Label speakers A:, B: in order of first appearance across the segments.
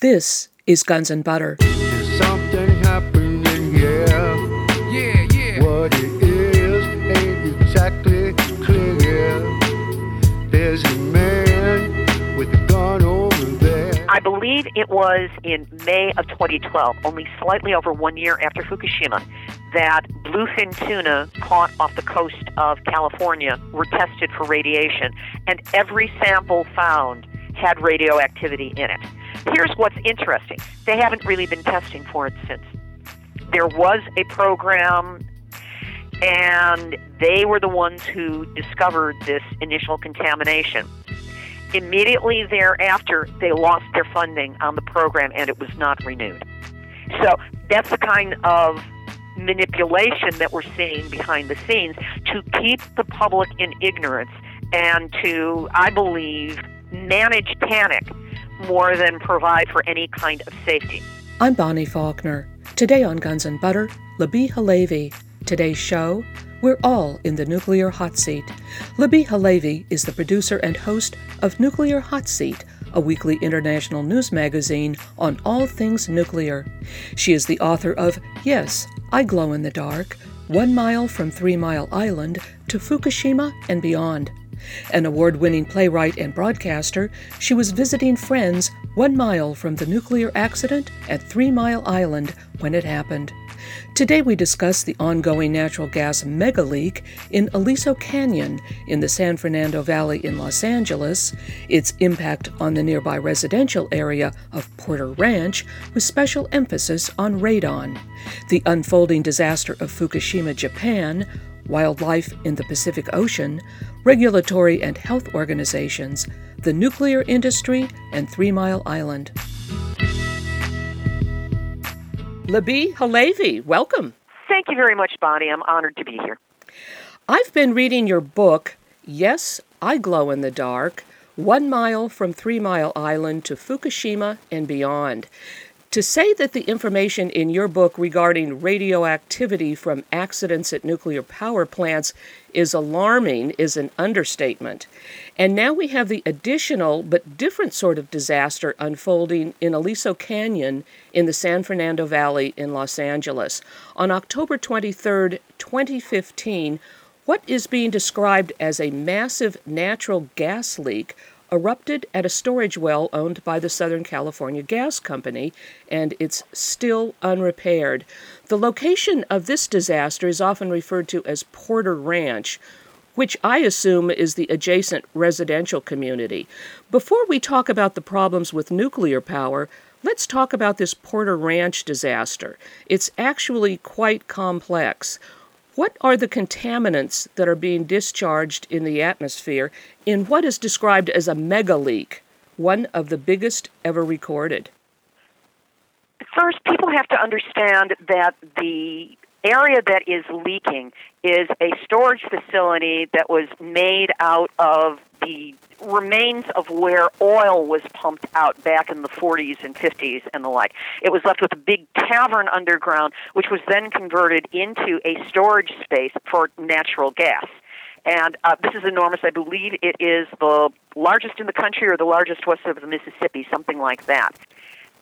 A: This is Guns and Butter.
B: There's something happening here.
C: Yeah, yeah.
B: What it is ain't exactly clear. There's a man with a gun over there.
D: I believe it was in May of 2012, only slightly over one year after Fukushima, that bluefin tuna caught off the coast of California were tested for radiation, and every sample found had radioactivity in it. Here's what's interesting they haven't really been testing for it since. There was a program, and they were the ones who discovered this initial contamination. Immediately thereafter, they lost their funding on the program and it was not renewed. So that's the kind of manipulation that we're seeing behind the scenes to keep the public in ignorance and to, I believe, manage panic more than provide for any kind of safety.
A: I'm Bonnie Faulkner. Today on Guns and Butter, Libbe HaLevy. Today's show, we're all in the nuclear hot seat. Libbe HaLevy is the producer and host of Nuclear Hot Seat, a weekly international news magazine on all things nuclear. She is the author of Yes, I Glow in the Dark, One Mile from Three Mile Island to Fukushima and Beyond. An award winning playwright and broadcaster, she was visiting friends one mile from the nuclear accident at Three Mile Island when it happened. Today we discuss the ongoing natural gas mega leak in Aliso Canyon in the San Fernando Valley in Los Angeles, its impact on the nearby residential area of Porter Ranch, with special emphasis on radon, the unfolding disaster of Fukushima, Japan, wildlife in the Pacific Ocean, regulatory and health organizations, the nuclear industry, and Three Mile Island. Libbe HaLevy, welcome.
D: Thank you very much, Bonnie. I'm honored to be here.
A: I've been reading your book, Yes, I Glow in the Dark One Mile from Three Mile Island to Fukushima and Beyond. To say that the information in your book regarding radioactivity from accidents at nuclear power plants is alarming is an understatement. And now we have the additional but different sort of disaster unfolding in Aliso Canyon in the San Fernando Valley in Los Angeles. On October 23, 2015, what is being described as a massive natural gas leak erupted at a storage well owned by the Southern California Gas Company, and it's still unrepaired. The location of this disaster is often referred to as Porter Ranch, which I assume is the adjacent residential community. Before we talk about the problems with nuclear power, let's talk about this Porter Ranch disaster. It's actually quite complex. What are the contaminants that are being discharged in the atmosphere in what is described as a mega leak, one of the biggest ever recorded?
D: First, people have to understand that the area that is leaking is a storage facility that was made out of the remains of where oil was pumped out back in the 40s and 50s and the like. It was left with a big cavern underground, which was then converted into a storage space for natural gas. And uh, this is enormous. I believe it is the largest in the country or the largest west of the Mississippi, something like that.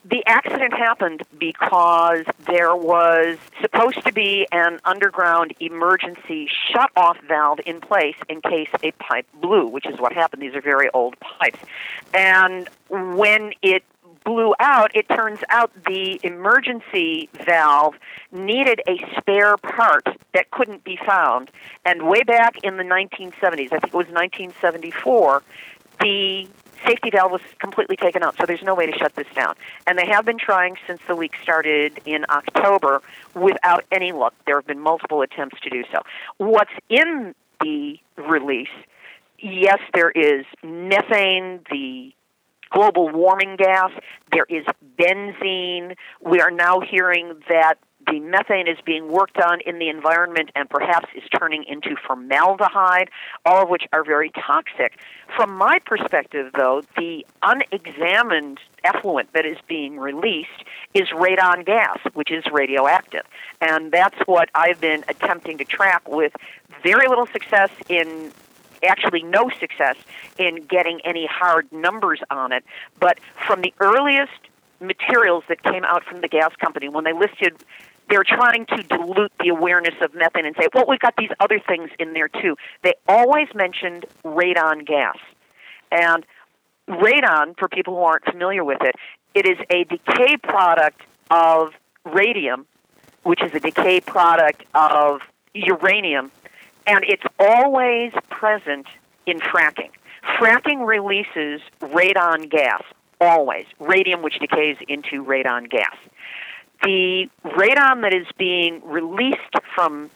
D: The accident happened because there was supposed to be an underground emergency shut off valve in place in case a pipe blew, which is what happened. These are very old pipes. And when it blew out, it turns out the emergency valve needed a spare part that couldn't be found. And way back in the 1970s, I think it was 1974, the safety valve was completely taken out, so there's no way to shut this down. And they have been trying since the leak started in October without any luck. There have been multiple attempts to do so. What's in the release? Yes, there is methane, the global warming gas. There is benzene. We are now hearing that the methane is being worked on in the environment and perhaps is turning into formaldehyde, all of which are very toxic. From my perspective, though, the unexamined effluent that is being released is radon gas, which is radioactive. And that's what I've been attempting to track with very little success in actually no success in getting any hard numbers on it. But from the earliest materials that came out from the gas company when they listed they're trying to dilute the awareness of methane and say, well, we've got these other things in there too. They always mentioned radon gas. And radon, for people who aren't familiar with it, it is a decay product of radium, which is a decay product of uranium, and it's always present in fracking. Fracking releases radon gas, always. Radium, which decays into radon gas. The radon that is being released from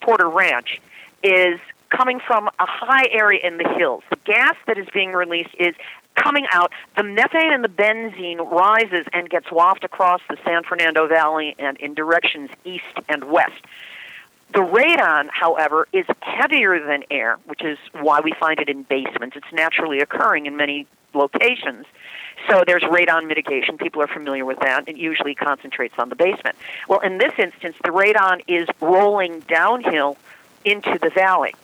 D: Porter Ranch is coming from a high area in the hills. The gas that is being released is coming out. The methane and the benzene rises and gets wafted across the San Fernando Valley and in directions east and west. The radon, however, is heavier than air, which is why we find it in basements. It's naturally occurring in many locations. So there's radon mitigation. People are familiar with that. It usually concentrates on the basement. Well, in this instance, the radon is rolling downhill into the valley.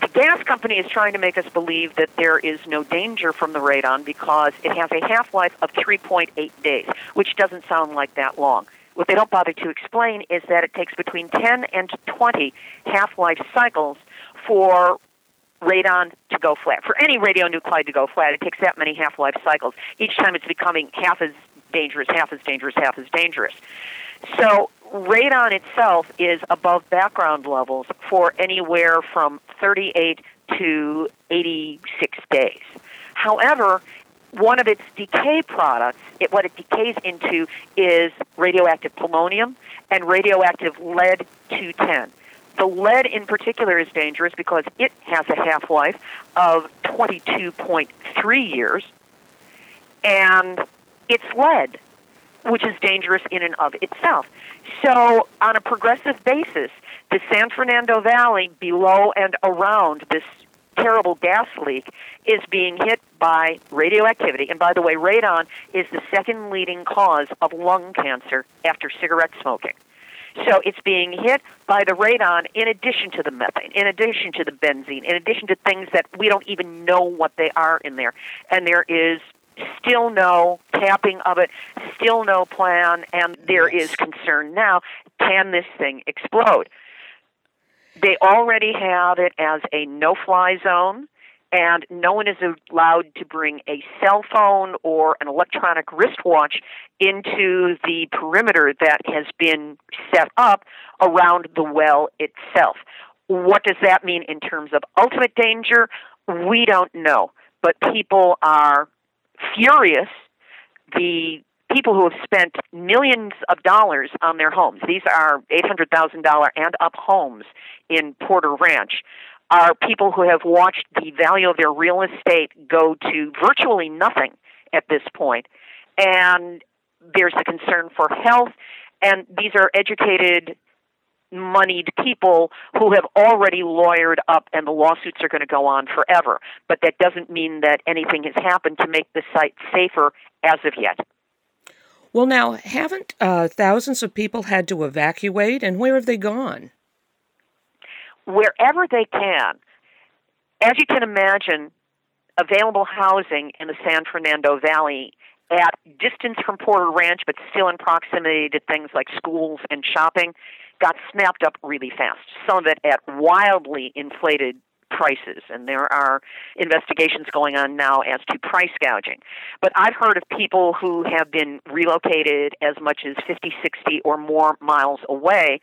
D: The gas company is trying to make us believe that there is no danger from the radon because it has a half life of 3.8 days, which doesn't sound like that long. What they don't bother to explain is that it takes between 10 and 20 half life cycles for radon to go flat. For any radionuclide to go flat, it takes that many half life cycles. Each time it's becoming half as dangerous, half as dangerous, half as dangerous. So radon itself is above background levels for anywhere from 38 to 86 days. However, one of its decay products, it, what it decays into is radioactive polonium and radioactive lead 210. The lead in particular is dangerous because it has a half life of 22.3 years, and it's lead, which is dangerous in and of itself. So, on a progressive basis, the San Fernando Valley below and around this terrible gas leak is being hit by radioactivity. And by the way, radon is the second leading cause of lung cancer after cigarette smoking. So it's being hit by the radon in addition to the methane, in addition to the benzene, in addition to things that we don't even know what they are in there. And there is still no tapping of it, still no plan, and there is concern now can this thing explode? They already have it as a no fly zone and no one is allowed to bring a cell phone or an electronic wristwatch into the perimeter that has been set up around the well itself. What does that mean in terms of ultimate danger? We don't know, but people are furious. The people who have spent millions of dollars on their homes, these are $800,000 and up homes in Porter Ranch, are people who have watched the value of their real estate go to virtually nothing at this point. And there's a concern for health, and these are educated, moneyed people who have already lawyered up, and the lawsuits are going to go on forever. But that doesn't mean that anything has happened to make the site safer as of yet.
A: Well, now, haven't uh, thousands of people had to evacuate, and where have they gone?
D: Wherever they can. As you can imagine, available housing in the San Fernando Valley at distance from Porter Ranch, but still in proximity to things like schools and shopping, got snapped up really fast. Some of it at wildly inflated prices, and there are investigations going on now as to price gouging. But I've heard of people who have been relocated as much as 50, 60, or more miles away.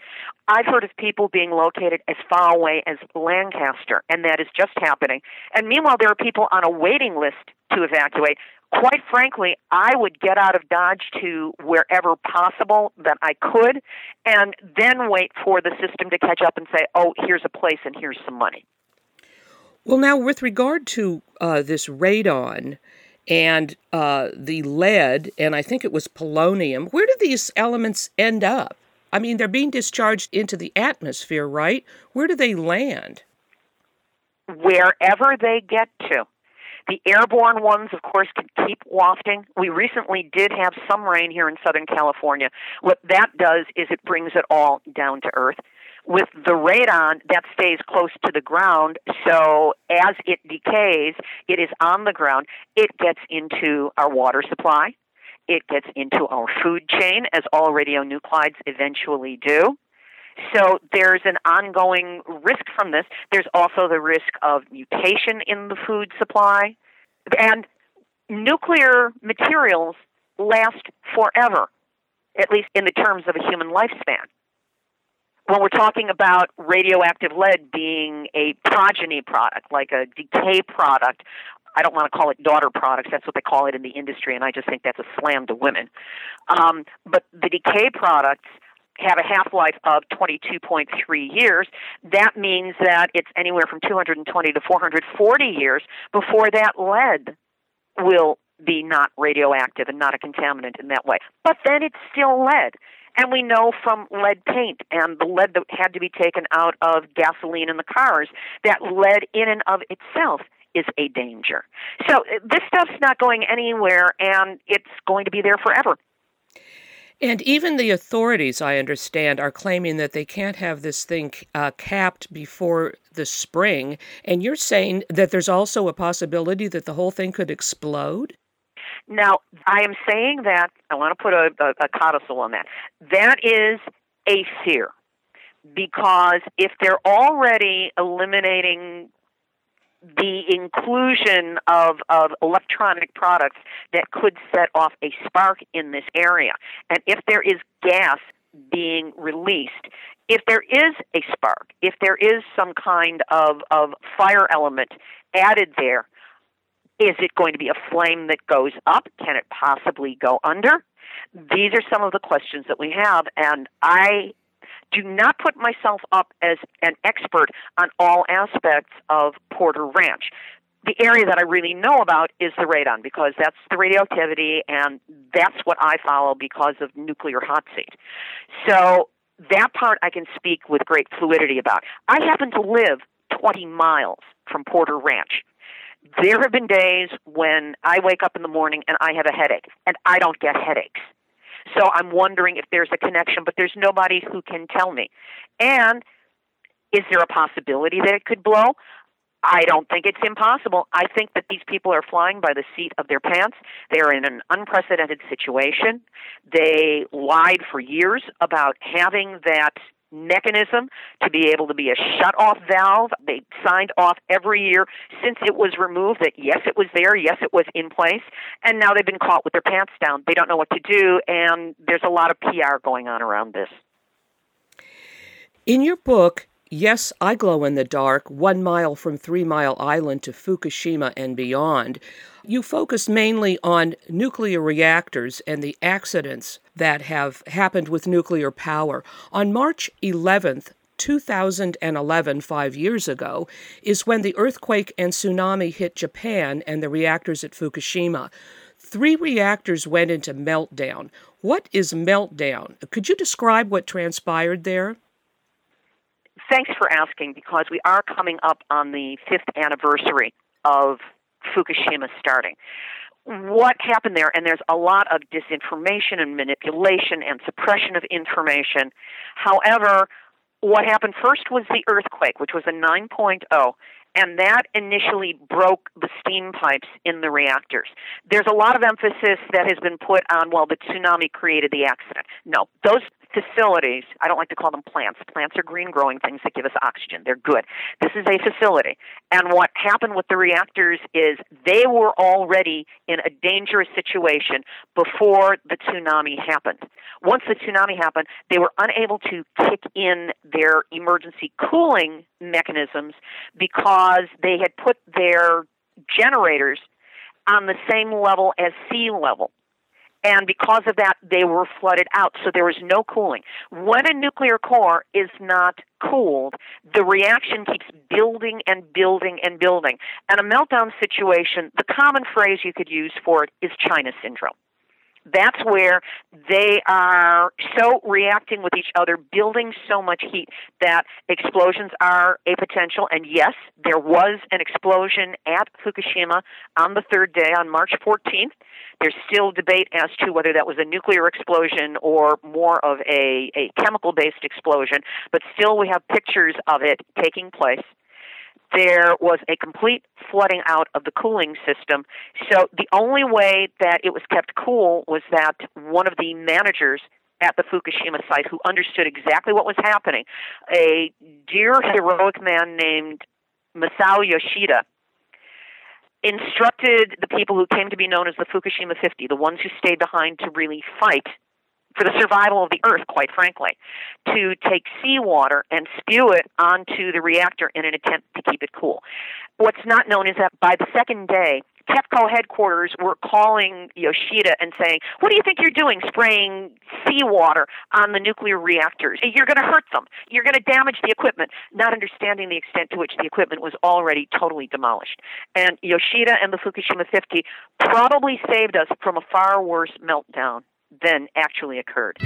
D: I've heard of people being located as far away as Lancaster, and that is just happening. And meanwhile, there are people on a waiting list to evacuate quite frankly, I would get out of Dodge to wherever possible that I could, and then wait for the system to catch up and say, oh, here's a place and here's some money.
A: Well, now, with regard to uh, this radon and uh, the lead, and I think it was polonium, where do these elements end up? I mean, they're being discharged into the atmosphere, right? Where do they land?
D: Wherever they get to. The airborne ones, of course, can keep wafting. We recently did have some rain here in Southern California. What that does is it brings it all down to earth. With the radon, that stays close to the ground, so as it decays, it is on the ground. It gets into our water supply. It gets into our food chain, as all radionuclides eventually do. So there's an ongoing risk from this. There's also the risk of mutation in the food supply. And nuclear materials last forever, at least in the terms of a human lifespan. When we're talking about radioactive lead being a progeny product, like a decay product, I don't want to call it daughter products. That's what they call it in the industry, and I just think that's a slam to women. Um, but the decay products have a half life of 22.3 years. That means that it's anywhere from 220 to 440 years before that lead will be not radioactive and not a contaminant in that way. But then it's still lead. And we know from lead paint and the lead that had to be taken out of gasoline in the cars that lead in and of itself is a danger. So uh, this stuff's not going anywhere and it's going to be there forever.
A: And even the authorities, I understand, are claiming that they can't have this thing uh, capped before the spring. And you're saying that there's also a possibility that the whole thing could explode?
D: Now, I am saying that, I want to put a, a, a codicil on that. That is a fear. Because if they're already eliminating the inclusion of, of electronic products that could set off a spark in this area, and if there is gas being released, if there is a spark, if there is some kind of, of fire element added there, is it going to be a flame that goes up? Can it possibly go under? These are some of the questions that we have, and I do not put myself up as an expert on all aspects of Porter Ranch. The area that I really know about is the radon because that's the radioactivity and that's what I follow because of nuclear hot seat. So that part I can speak with great fluidity about. I happen to live 20 miles from Porter Ranch. There have been days when I wake up in the morning and I have a headache, and I don't get headaches. So I'm wondering if there's a connection, but there's nobody who can tell me. And is there a possibility that it could blow? I don't think it's impossible. I think that these people are flying by the seat of their pants. They're in an unprecedented situation. They lied for years about having that mechanism to be able to be a shut off valve. They signed off every year since it was removed that yes, it was there, yes, it was in place, and now they've been caught with their pants down. They don't know what to do, and there's a lot of PR going on around this.
A: In your book, Yes, I Glow in the Dark, One Mile from Three Mile Island to Fukushima and Beyond, you focus mainly on nuclear reactors and the accidents that have happened with nuclear power. On March 11th, 2011, five years ago, is when the earthquake and tsunami hit Japan and the reactors at Fukushima. Three reactors went into meltdown. What is meltdown? Could you describe what transpired there?
D: Thanks for asking because we are coming up on the fifth anniversary of Fukushima starting. What happened there, and there's a lot of disinformation and manipulation and suppression of information. However, what happened first was the earthquake, which was a 9.0, and that initially broke the steam pipes in the reactors. There's a lot of emphasis that has been put on, well, the tsunami created the accident. No, those facilities, I don't like to call them plants. Plants are green growing things that give us oxygen. They're good. This is a facility. And what happened with the reactors is they were already in a dangerous situation before the tsunami happened. Once the tsunami happened, they were unable to kick in their emergency cooling mechanisms because they had put their generators on the same level as sea level and because of that, they were flooded out, so there was no cooling. When a nuclear core is not cooled, the reaction keeps building and building and building. And a meltdown situation, the common phrase you could use for it is China syndrome. That's where they are so reacting with each other, building so much heat that explosions are a potential. And yes, there was an explosion at Fukushima on the third day, on March 14th. There's still debate as to whether that was a nuclear explosion or more of a, a chemical based explosion, but still we have pictures of it taking place. There was a complete flooding out of the cooling system. So the only way that it was kept cool was that one of the managers at the Fukushima site who understood exactly what was happening, a dear heroic man named Masao Yoshida, instructed the people who came to be known as the Fukushima 50, the ones who stayed behind to really fight for the survival of the earth, quite frankly, to take seawater and spew it onto the reactor in an attempt to keep it cool. What's not known is that by the second day, TEPCO headquarters were calling Yoshida and saying, What do you think you're doing spraying seawater on the nuclear reactors? You're going to hurt them. You're going to damage the equipment, not understanding the extent to which the equipment was already totally demolished. And Yoshida and the Fukushima 50 probably saved us from a far worse meltdown than actually occurred.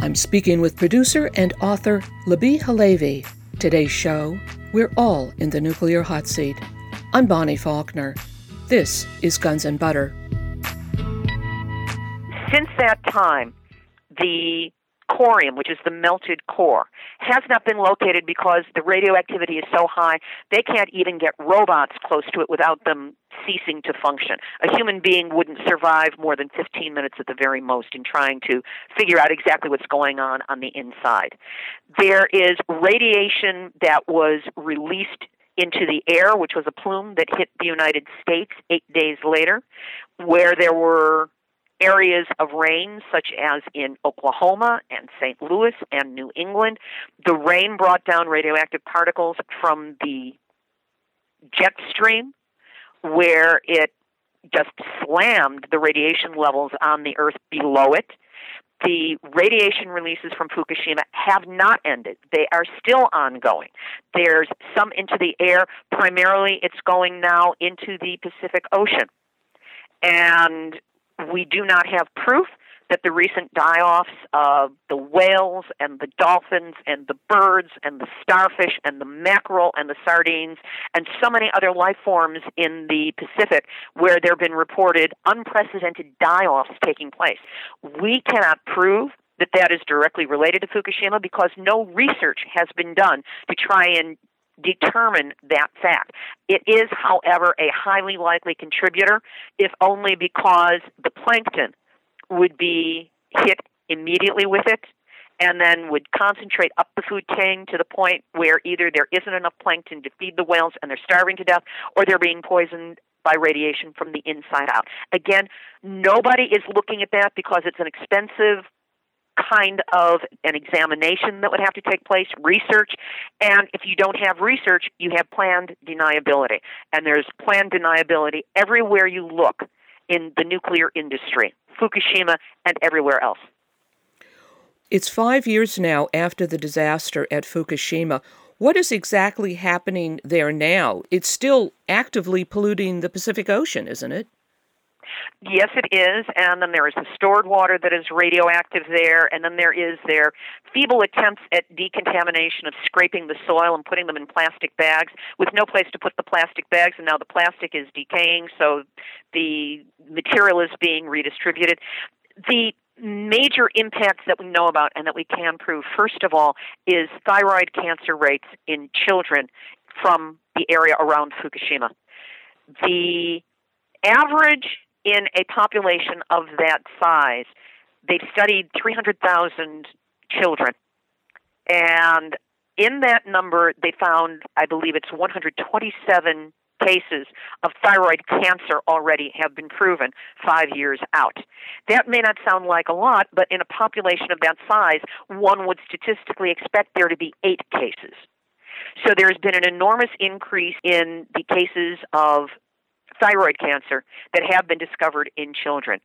A: I'm speaking with producer and author Libbe HaLevy. Today's show, we're all in the nuclear hot seat. I'm Bonnie Faulkner. This is Guns and Butter.
D: Since that time, the corium, which is the melted core, has not been located because the radioactivity is so high they can't even get robots close to it without them ceasing to function. A human being wouldn't survive more than 15 minutes at the very most in trying to figure out exactly what's going on on the inside. There is radiation that was released into the air, which was a plume that hit the United States eight days later, where there were areas of rain, such as in Oklahoma and St. Louis and New England. The rain brought down radioactive particles from the jet stream, where it just slammed the radiation levels on the earth below it. The radiation releases from Fukushima have not ended. They are still ongoing. There's some into the air. Primarily, it's going now into the Pacific Ocean. And we do not have proof that the recent die offs of the whales and the dolphins and the birds and the starfish and the mackerel and the sardines and so many other life forms in the Pacific where there have been reported unprecedented die offs taking place. We cannot prove that that is directly related to Fukushima because no research has been done to try and determine that fact. It is, however, a highly likely contributor, if only because the plankton would be hit immediately with it and then would concentrate up the food chain to the point where either there isn't enough plankton to feed the whales and they're starving to death or they're being poisoned by radiation from the inside out. Again, nobody is looking at that because it's an expensive kind of an examination that would have to take place, research, and if you don't have research, you have planned deniability. And there's planned deniability everywhere you look in the nuclear industry, Fukushima and everywhere else.
A: It's five years now after the disaster at Fukushima. What is exactly happening there now? It's still actively polluting the Pacific Ocean, isn't it?
D: Yes, it is. And then there is the stored water that is radioactive there. And then there is their feeble attempts at decontamination of scraping the soil and putting them in plastic bags with no place to put the plastic bags. And now the plastic is decaying, so the material is being redistributed. The major impacts that we know about and that we can prove, first of all, is thyroid cancer rates in children from the area around Fukushima. The average in a population of that size, they've studied 300,000 children. And in that number, they found, I believe it's 127 cases of thyroid cancer already have been proven five years out. That may not sound like a lot, but in a population of that size, one would statistically expect there to be eight cases. So there's been an enormous increase in the cases of thyroid cancer that have been discovered in children.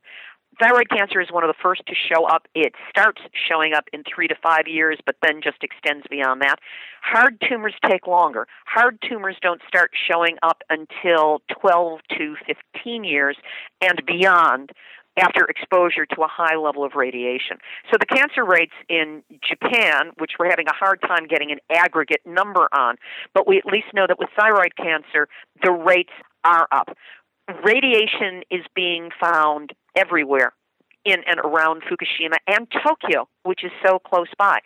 D: Thyroid cancer is one of the first to show up. It starts showing up in three to five years, but then just extends beyond that. Hard tumors take longer. Hard tumors don't start showing up until 12 to 15 years and beyond after exposure to a high level of radiation. So the cancer rates in Japan, which we're having a hard time getting an aggregate number on, but we at least know that with thyroid cancer, the rates are up. Radiation is being found everywhere in and around Fukushima and Tokyo, which is so close by.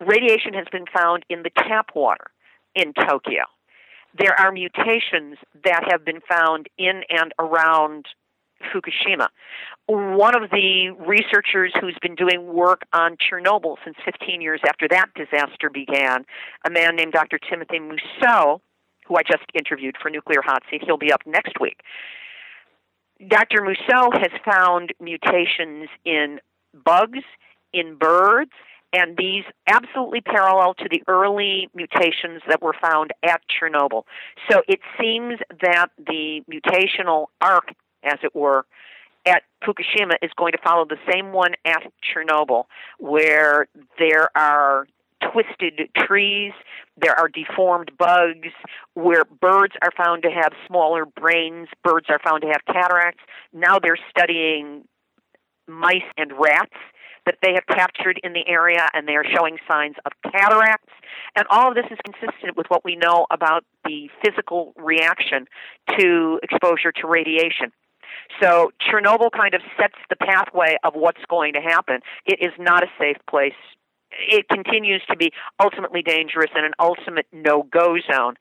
D: Radiation has been found in the tap water in Tokyo. there are mutations that have been found in and around Fukushima. One of the researchers who's been doing work on Chernobyl since 15 years after that disaster began, a man named Dr. Timothy Mousseau, who I just interviewed for Nuclear Hot Seat, he'll be up next week. Dr. Mousseau has found mutations in bugs, in birds, and these absolutely parallel to the early mutations that were found at Chernobyl. So it seems that the mutational arc, as it were, at Fukushima is going to follow the same one at Chernobyl, where there are twisted trees, there are deformed bugs, where birds are found to have smaller brains, birds are found to have cataracts. Now they're studying mice and rats that they have captured in the area, and they are showing signs of cataracts. And all of this is consistent with what we know about the physical reaction to exposure to radiation. So Chernobyl kind of sets the pathway of what's going to happen. It is not a safe place. It continues to be ultimately dangerous and an ultimate no go zone.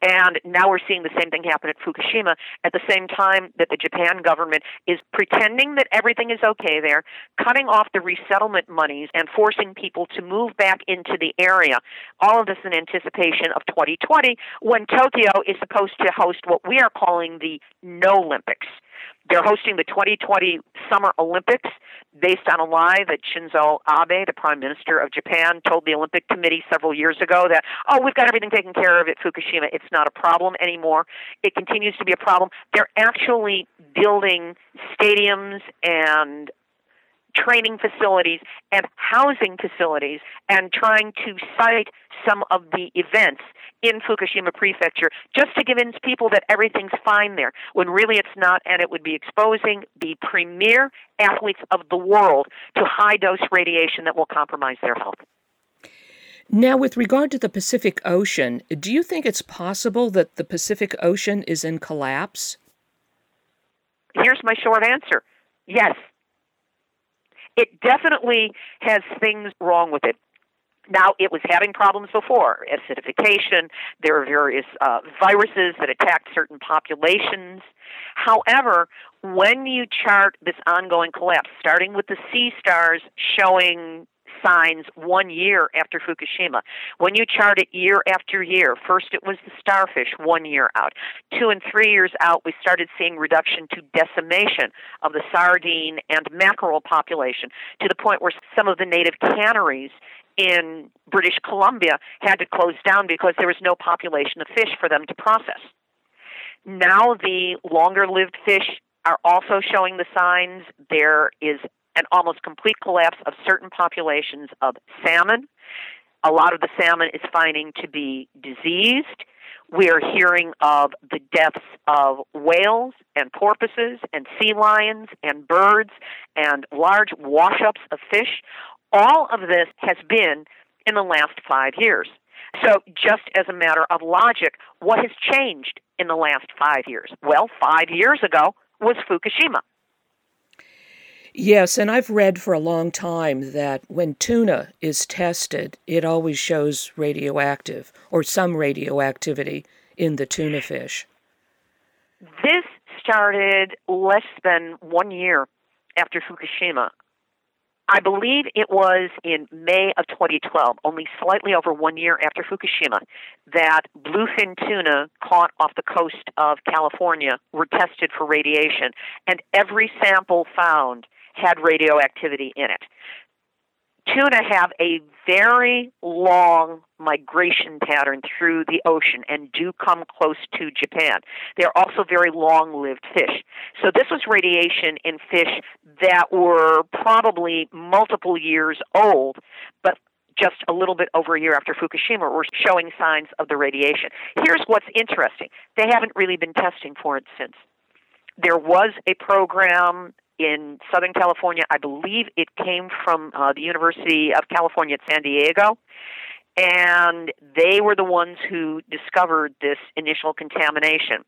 D: And now we're seeing the same thing happen at Fukushima at the same time that the Japan government is pretending that everything is okay there, cutting off the resettlement monies and forcing people to move back into the area. All of this in anticipation of 2020 when Tokyo is supposed to host what we are calling the No Olympics. They're hosting the 2020 Summer Olympics based on a lie that Shinzo Abe, the Prime Minister of Japan, told the Olympic Committee several years ago that, oh, we've got everything taken care of at Fukushima. It's not a problem anymore. It continues to be a problem. They're actually building stadiums and training facilities and housing facilities and trying to site some of the events in Fukushima Prefecture just to convince people that everything's fine there when really it's not and it would be exposing the premier athletes of the world to high dose radiation that will compromise their health.
A: Now, with regard to the Pacific Ocean, do you think it's possible that the Pacific Ocean is in collapse?
D: Here's my short answer yes, it definitely has things wrong with it. Now, it was having problems before acidification, there are various uh, viruses that attacked certain populations. However, when you chart this ongoing collapse, starting with the sea stars showing signs one year after Fukushima. When you chart it year after year, first it was the starfish one year out. Two and three years out, we started seeing reduction to decimation of the sardine and mackerel population to the point where some of the native canneries in British Columbia had to close down because there was no population of fish for them to process. Now the longer lived fish are also showing the signs. There is an almost complete collapse of certain populations of salmon. A lot of the salmon is finding to be diseased. We are hearing of the deaths of whales and porpoises and sea lions and birds and large washups of fish. All of this has been in the last five years. So, just as a matter of logic, what has changed in the last five years? Well, five years ago was Fukushima.
A: Yes, and I've read for a long time that when tuna is tested, it always shows radioactive or some radioactivity in the tuna fish.
D: This started less than one year after Fukushima. I believe it was in May of 2012, only slightly over one year after Fukushima, that bluefin tuna caught off the coast of California were tested for radiation, and every sample found had radioactivity in it. Tuna have a very long migration pattern through the ocean and do come close to Japan. They're also very long lived fish. So, this was radiation in fish that were probably multiple years old, but just a little bit over a year after Fukushima were showing signs of the radiation. Here's what's interesting they haven't really been testing for it since. There was a program in Southern California. I believe it came from uh, the University of California at San Diego. And they were the ones who discovered this initial contamination.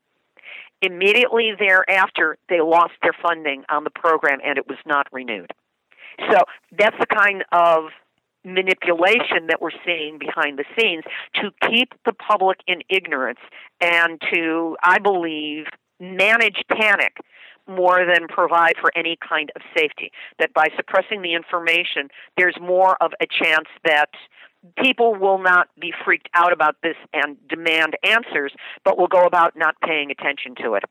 D: Immediately thereafter, they lost their funding on the program and it was not renewed. So that's the kind of manipulation that we're seeing behind the scenes to keep the public in ignorance and to, I believe, manage panic more than provide for any kind of safety. That by suppressing the information, there's more of a chance that people will not be freaked out about this and demand answers, but will go about not paying attention to it.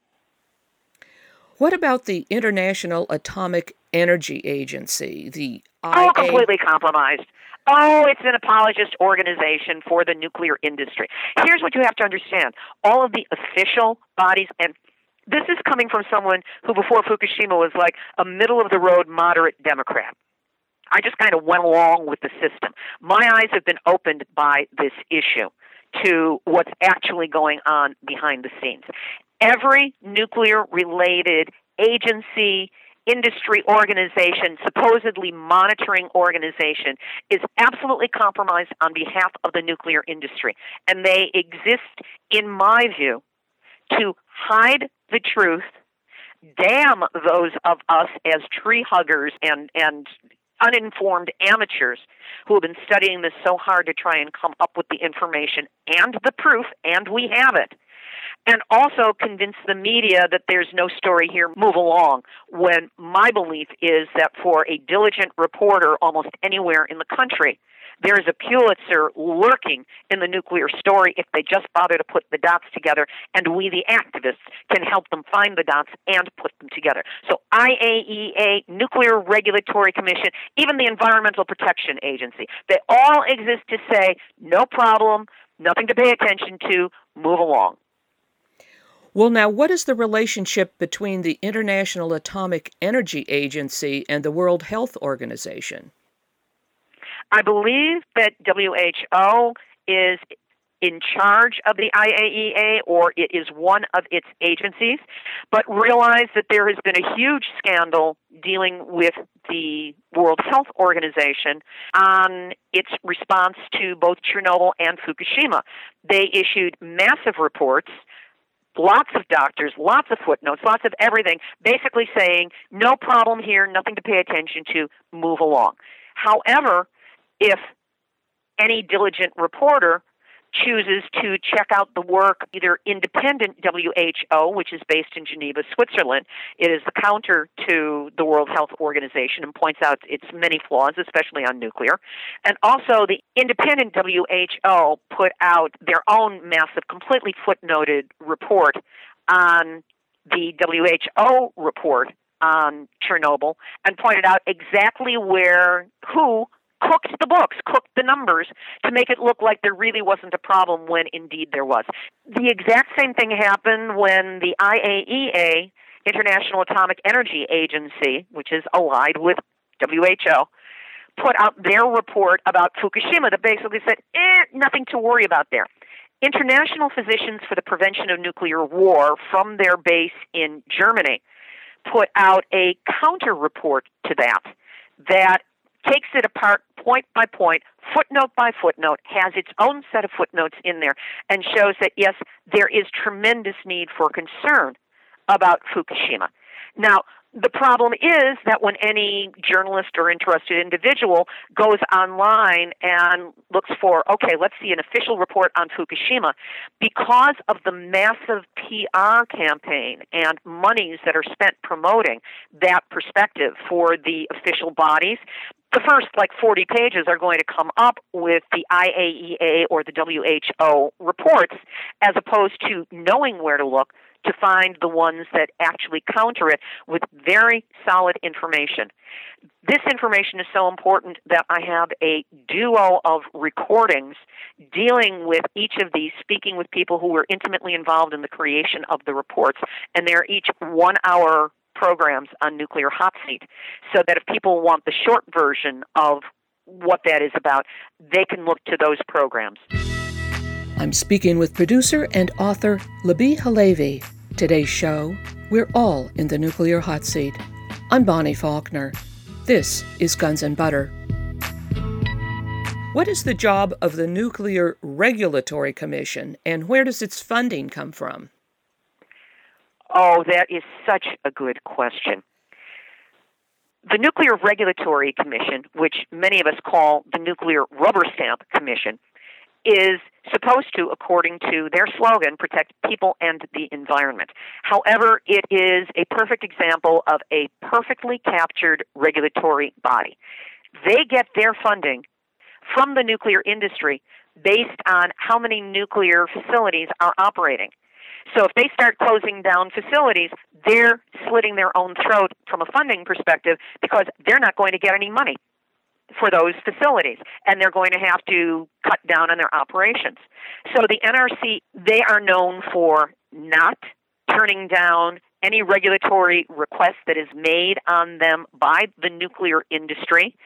A: What about the International Atomic Energy Agency, the
D: Oh, completely compromised. Oh, it's an apologist organization for the nuclear industry. Here's what you have to understand all of the official bodies, and this is coming from someone who, before Fukushima, was like a middle of the road moderate Democrat. I just kind of went along with the system. My eyes have been opened by this issue to what's actually going on behind the scenes. Every nuclear related agency, industry organization, supposedly monitoring organization, is absolutely compromised on behalf of the nuclear industry. And they exist, in my view, to hide the truth, damn those of us as tree huggers and, and uninformed amateurs who have been studying this so hard to try and come up with the information and the proof, and we have it. And also convince the media that there's no story here, move along. When my belief is that for a diligent reporter almost anywhere in the country, there is a Pulitzer lurking in the nuclear story if they just bother to put the dots together, and we, the activists, can help them find the dots and put them together. So, IAEA, Nuclear Regulatory Commission, even the Environmental Protection Agency, they all exist to say, no problem, nothing to pay attention to, move along.
A: Well, now, what is the relationship between the International Atomic Energy Agency and the World Health Organization?
D: I believe that WHO is in charge of the IAEA or it is one of its agencies, but realize that there has been a huge scandal dealing with the World Health Organization on its response to both Chernobyl and Fukushima. They issued massive reports lots of doctors, lots of footnotes, lots of everything, basically saying, no problem here, nothing to pay attention to, move along. However, if any diligent reporter chooses to check out the work either independent WHO, which is based in Geneva, Switzerland, it is the counter to the World Health Organization and points out its many flaws, especially on nuclear. And also the independent WHO put out their own massive, completely footnoted report on the WHO report on Chernobyl and pointed out exactly where who cooked the books, cooked the numbers to make it look like there really wasn't a problem when indeed there was. The exact same thing happened when the IAEA, International Atomic Energy Agency, which is allied with WHO, put out their report about Fukushima that basically said, eh, nothing to worry about there. International Physicians for the Prevention of Nuclear War from their base in Germany put out a counter report to that that takes it apart point by point, footnote by footnote, has its own set of footnotes in there, and shows that yes, there is tremendous need for concern about Fukushima. Now, the problem is that when any journalist or interested individual goes online and looks for, okay, let's see an official report on Fukushima, because of the massive PR campaign and monies that are spent promoting that perspective for the official bodies, the first like 40 pages are going to come up with the IAEA or the WHO reports as opposed to knowing where to look to find the ones that actually counter it with very solid information. This information is so important that I have a duo of recordings dealing with each of these, speaking with people who were intimately involved in the creation of the reports, and they're each one hour programs on Nuclear Hot Seat, so that if people want the short version of what that is about, they can look to those programs.
A: I'm speaking with producer and author Libbe HaLevy. Today's show, We're All in the Nuclear Hot Seat. I'm Bonnie Faulkner. This is Guns and Butter. What is the job of the Nuclear Regulatory Commission and where does its funding come from?
D: Oh, that is such a good question. The Nuclear Regulatory Commission, which many of us call the Nuclear Rubber Stamp Commission, is supposed to, according to their slogan, protect people and the environment. However, it is a perfect example of a perfectly captured regulatory body. They get their funding from the nuclear industry based on how many nuclear facilities are operating. So if they start closing down facilities, they're slitting their own throat from a funding perspective because they're not going to get any money for those facilities and they're going to have to cut down on their operations. So the NRC, they are known for not turning down any regulatory request that is made on them by the nuclear industry.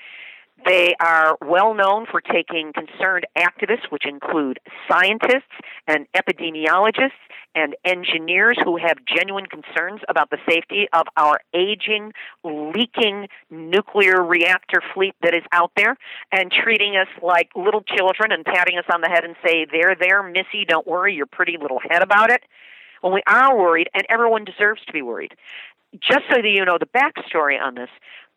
D: They are well known for taking concerned activists, which include scientists and epidemiologists and engineers who have genuine concerns about the safety of our aging, leaking nuclear reactor fleet that is out there, and treating us like little children and patting us on the head and say, There, there, Missy, don't worry your pretty little head about it. When we are worried, and everyone deserves to be worried. Just so that you know the backstory on this,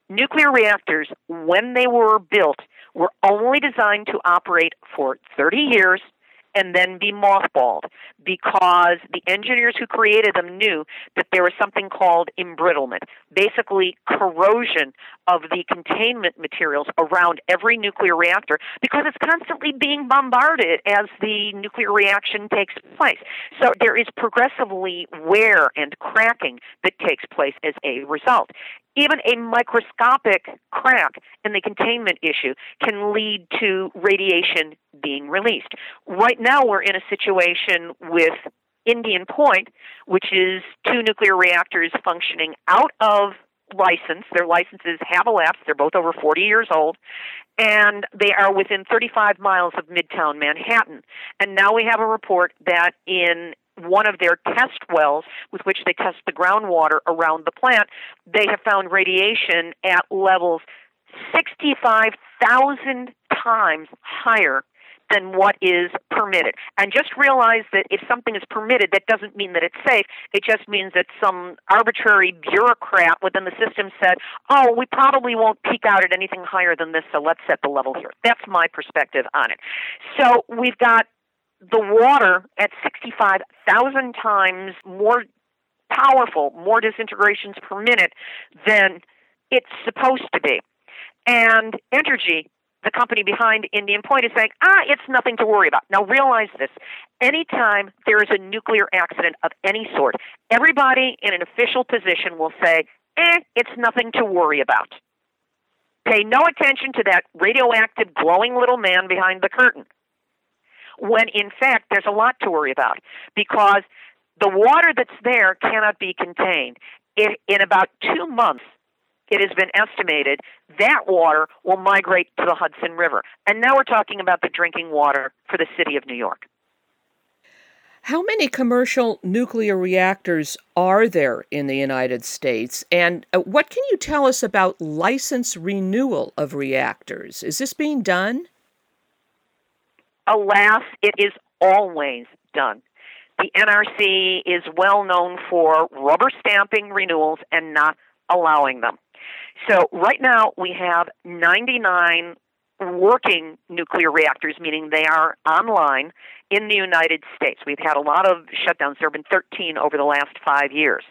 D: nuclear reactors, when they were built, were only designed to operate for 30 years and then be mothballed because the engineers who created them knew that there was something called embrittlement, basically corrosion of the containment materials around every nuclear reactor because it's constantly being bombarded as the nuclear reaction takes place. So there is progressively wear and cracking that takes place as a result even a microscopic crack in the containment issue can lead to radiation being released. Right now, we're in a situation with Indian Point, which is two nuclear reactors functioning out of license. Their licenses have elapsed. They're both over 40 years old. And they are within 35 miles of Midtown Manhattan. And now we have a report that in one of their test wells with which they test the groundwater around the plant, they have found radiation at levels 65,000 times higher than what is permitted. And just realize that if something is permitted, that doesn't mean that it's safe. It just means that some arbitrary bureaucrat within the system said, oh, we probably won't peak out at anything higher than this, so let's set the level here. That's my perspective on it. So we've got the water at 65,000 times more powerful, more disintegrations per minute than it's supposed to be. And Entergy, the company behind Indian Point, is saying, ah, it's nothing to worry about. Now realize this. Anytime there is a nuclear accident of any sort, everybody in an official position will say, eh, it's nothing to worry about. Pay no attention to that radioactive glowing little man behind the curtain when in fact there's a lot to worry about because the water that's there cannot be contained. In, in about two months, it has been estimated that water will migrate to the Hudson River. And now we're talking about the drinking water for the city of New York.
A: How many commercial nuclear reactors are there in the United States? And uh, what can you tell us about license renewal of reactors? Is this being done?
D: Alas, it is always done. The NRC is well known for rubber stamping renewals and not allowing them. So, right now we have 99 working nuclear reactors, meaning they are online in the United States. We've had a lot of shutdowns. There have been 13 over the last five years.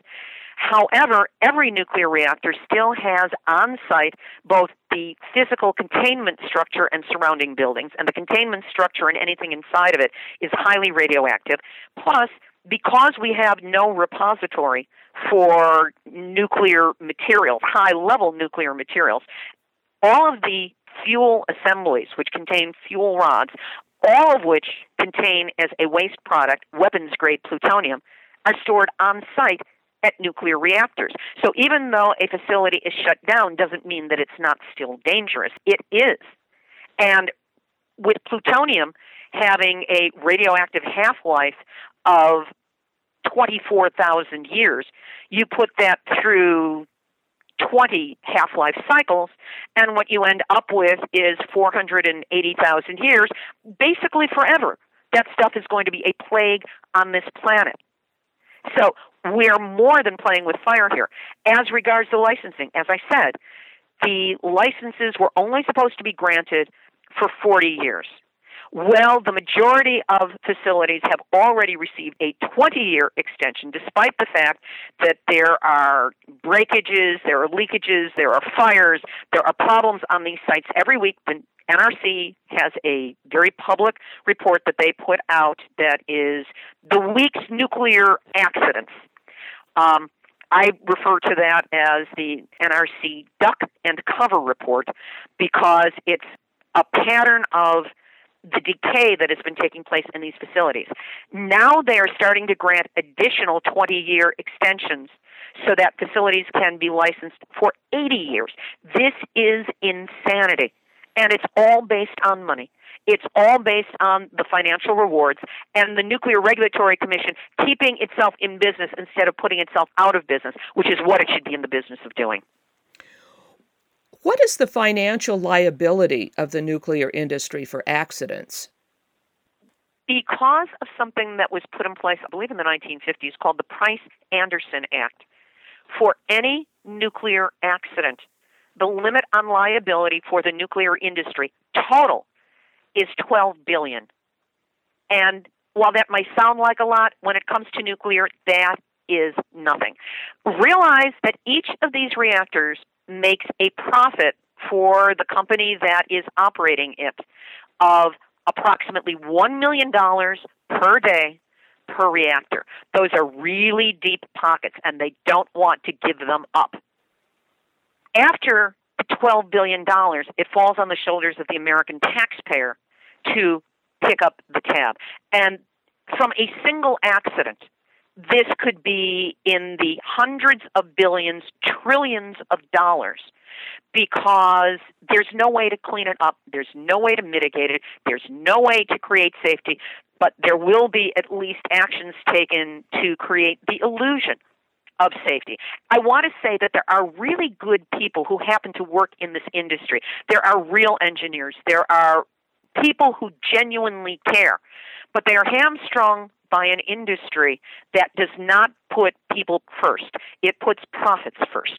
D: However, every nuclear reactor still has on site both the physical containment structure and surrounding buildings, and the containment structure and anything inside of it is highly radioactive. Plus, because we have no repository for nuclear materials, high level nuclear materials, all of the fuel assemblies, which contain fuel rods, all of which contain as a waste product weapons grade plutonium, are stored on site at nuclear reactors. So even though a facility is shut down doesn't mean that it's not still dangerous. It is. And with plutonium having a radioactive half life of 24,000 years, you put that through 20 half life cycles, and what you end up with is 480,000 years, basically forever. That stuff is going to be a plague on this planet. So we are more than playing with fire here. As regards the licensing, as I said, the licenses were only supposed to be granted for 40 years. Well, the majority of facilities have already received a 20 year extension, despite the fact that there are breakages, there are leakages, there are fires, there are problems on these sites every week. The NRC has a very public report that they put out that is the week's nuclear accidents. Um, I refer to that as the NRC duck and cover report because it's a pattern of the decay that has been taking place in these facilities. Now they are starting to grant additional 20 year extensions so that facilities can be licensed for 80 years. This is insanity. And it's all based on money. It's all based on the financial rewards and the Nuclear Regulatory Commission keeping itself in business instead of putting itself out of business, which is what it should be in the business of doing.
A: What is the financial liability of the nuclear industry for accidents?
D: Because of something that was put in place, I believe in the 1950s, called the Price Anderson Act, for any nuclear accident, the limit on liability for the nuclear industry total is 12 billion. And while that might sound like a lot, when it comes to nuclear, that is nothing. Realize that each of these reactors makes a profit for the company that is operating it of approximately $1 million per day per reactor. Those are really deep pockets, and they don't want to give them up. After $12 billion, it falls on the shoulders of the American taxpayer to pick up the tab. And from a single accident, this could be in the hundreds of billions, trillions of dollars because there's no way to clean it up. There's no way to mitigate it. There's no way to create safety, but there will be at least actions taken to create the illusion of safety. I want to say that there are really good people who happen to work in this industry. There are real engineers. There are people who genuinely care, but they are hamstrung by an industry that does not put people first. It puts profits first.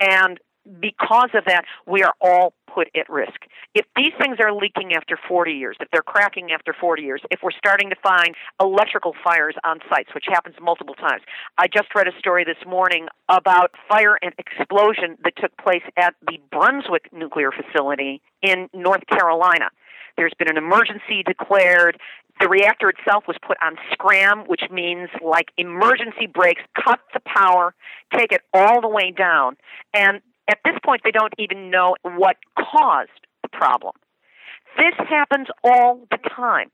D: And because of that, we are all put at risk. If these things are leaking after 40 years, if they're cracking after 40 years, if we're starting to find electrical fires on sites, which happens multiple times. I just read a story this morning about fire and explosion that took place at the Brunswick nuclear facility in North Carolina. There's been an emergency declared. The reactor itself was put on scram, which means like emergency brakes, cut the power, take it all the way down. And at this point, they don't even know what caused the problem. This happens all the time.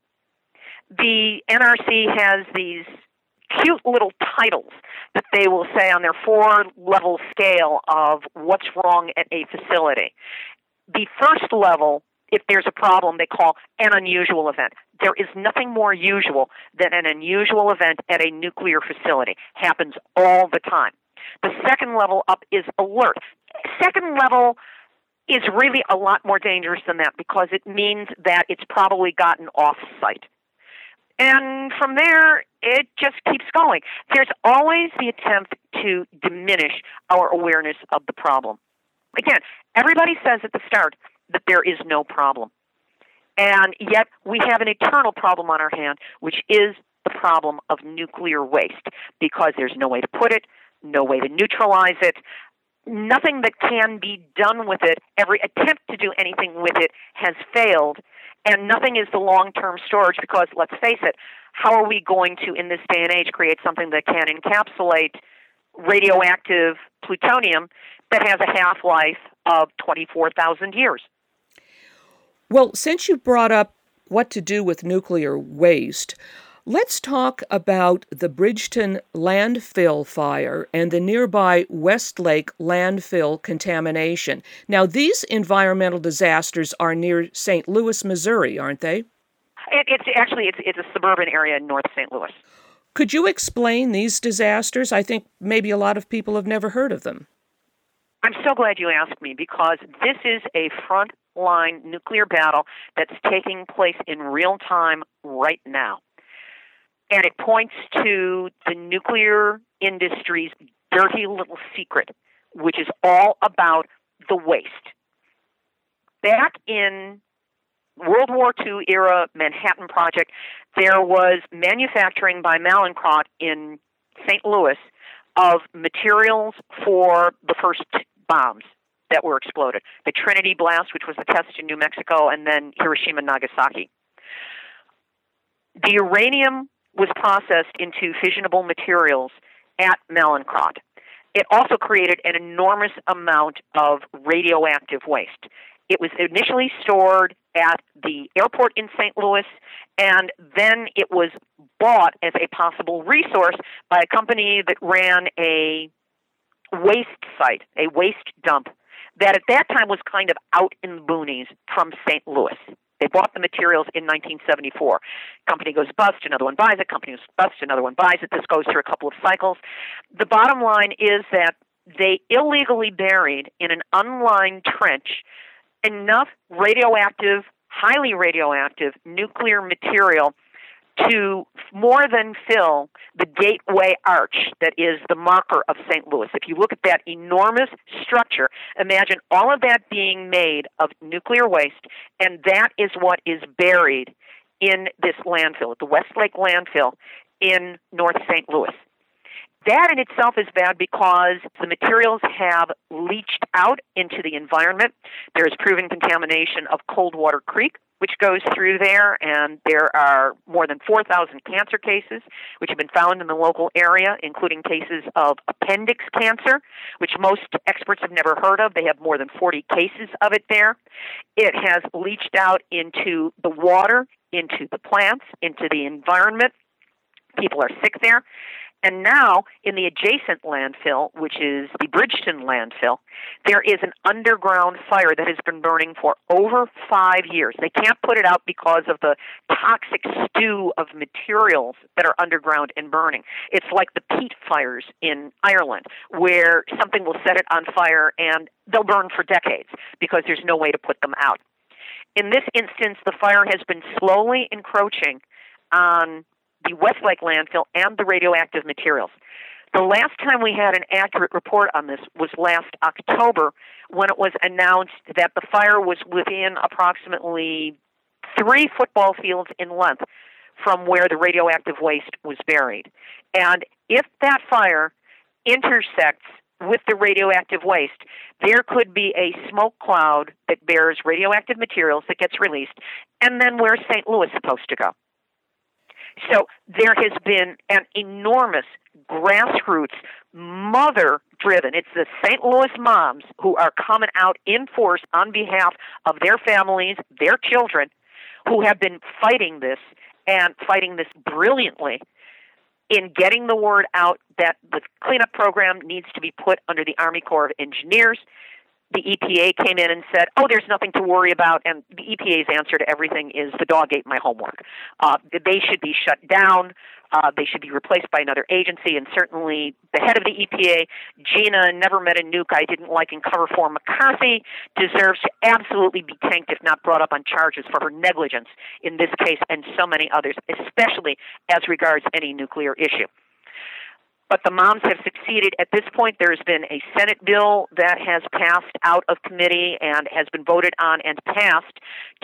D: The NRC has these cute little titles that they will say on their four level scale of what's wrong at a facility. The first level if there's a problem they call an unusual event. There is nothing more usual than an unusual event at a nuclear facility. Happens all the time. The second level up is alert. Second level is really a lot more dangerous than that because it means that it's probably gotten off site. And from there, it just keeps going. There's always the attempt to diminish our awareness of the problem. Again, everybody says at the start, that there is no problem. And yet we have an eternal problem on our hand, which is the problem of nuclear waste, because there's no way to put it, no way to neutralize it, nothing that can be done with it. Every attempt to do anything with it has failed, and nothing is the long term storage because, let's face it, how are we going to, in this day and age, create something that can encapsulate radioactive plutonium that has a half life of 24,000 years?
A: Well, since you brought up what to do with nuclear waste, let's talk about the Bridgeton landfill fire and the nearby Westlake landfill contamination. Now, these environmental disasters are near St. Louis, Missouri, aren't they?
D: It, it's actually it's, it's a suburban area in North St. Louis.
A: Could you explain these disasters? I think maybe a lot of people have never heard of them.
D: I'm so glad you asked me because this is a front line nuclear battle that's taking place in real time right now. And it points to the nuclear industry's dirty little secret, which is all about the waste. Back in World War II era Manhattan Project, there was manufacturing by Mallinckrodt in St. Louis of materials for the first bombs that were exploded. The Trinity blast, which was the test in New Mexico, and then Hiroshima and Nagasaki. The uranium was processed into fissionable materials at Mallinckrodt. It also created an enormous amount of radioactive waste. It was initially stored at the airport in St. Louis, and then it was bought as a possible resource by a company that ran a waste site, a waste dump, that at that time was kind of out in the boonies from St. Louis. They bought the materials in 1974. Company goes bust, another one buys it. Company goes bust, another one buys it. This goes through a couple of cycles. The bottom line is that they illegally buried in an unlined trench enough radioactive, highly radioactive nuclear material to more than fill the gateway arch that is the marker of St. Louis. If you look at that enormous structure, imagine all of that being made of nuclear waste, and that is what is buried in this landfill, the Westlake landfill in North St. Louis. That in itself is bad because the materials have leached out into the environment. There is proven contamination of Coldwater Creek, which goes through there, and there are more than 4,000 cancer cases which have been found in the local area, including cases of appendix cancer, which most experts have never heard of. They have more than 40 cases of it there. It has leached out into the water, into the plants, into the environment. People are sick there. And now, in the adjacent landfill, which is the Bridgeton landfill, there is an underground fire that has been burning for over five years. They can't put it out because of the toxic stew of materials that are underground and burning. It's like the peat fires in Ireland, where something will set it on fire and they'll burn for decades because there's no way to put them out. In this instance, the fire has been slowly encroaching on the Westlake landfill and the radioactive materials. The last time we had an accurate report on this was last October when it was announced that the fire was within approximately three football fields in length from where the radioactive waste was buried. And if that fire intersects with the radioactive waste, there could be a smoke cloud that bears radioactive materials that gets released, and then where's St. Louis supposed to go? So there has been an enormous grassroots, mother driven. It's the St. Louis moms who are coming out in force on behalf of their families, their children, who have been fighting this and fighting this brilliantly in getting the word out that the cleanup program needs to be put under the Army Corps of Engineers the EPA came in and said, "Oh, there's nothing to worry about," and the EPA's answer to everything is, "The dog ate my homework." Uh, they should be shut down. Uh, they should be replaced by another agency, and certainly the head of the EPA, Gina, never met a nuke I didn't like in cover for McCarthy, deserves to absolutely be tanked if not brought up on charges for her negligence in this case and so many others, especially as regards any nuclear issue but the moms have succeeded. At this point, there's been a Senate bill that has passed out of committee and has been voted on and passed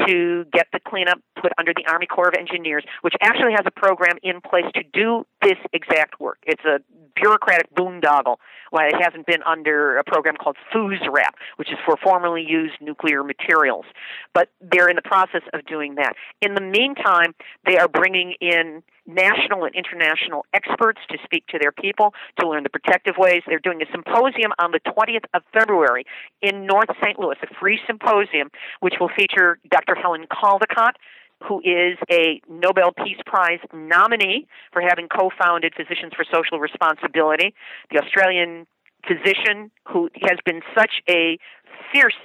D: to get the cleanup put under the Army Corps of Engineers, which actually has a program in place to do this exact work. It's a bureaucratic boondoggle why it hasn't been under a program called FUSRAP, which is for formerly used nuclear materials. But they're in the process of doing that. In the meantime, they are bringing in national and international experts to speak to their people, to learn the protective ways. They're doing a symposium on the 20th of February in North St. Louis, a free symposium, which will feature Dr. Helen Caldicott, who is a Nobel Peace Prize nominee for having co founded Physicians for Social Responsibility, the Australian physician who has been such a fierce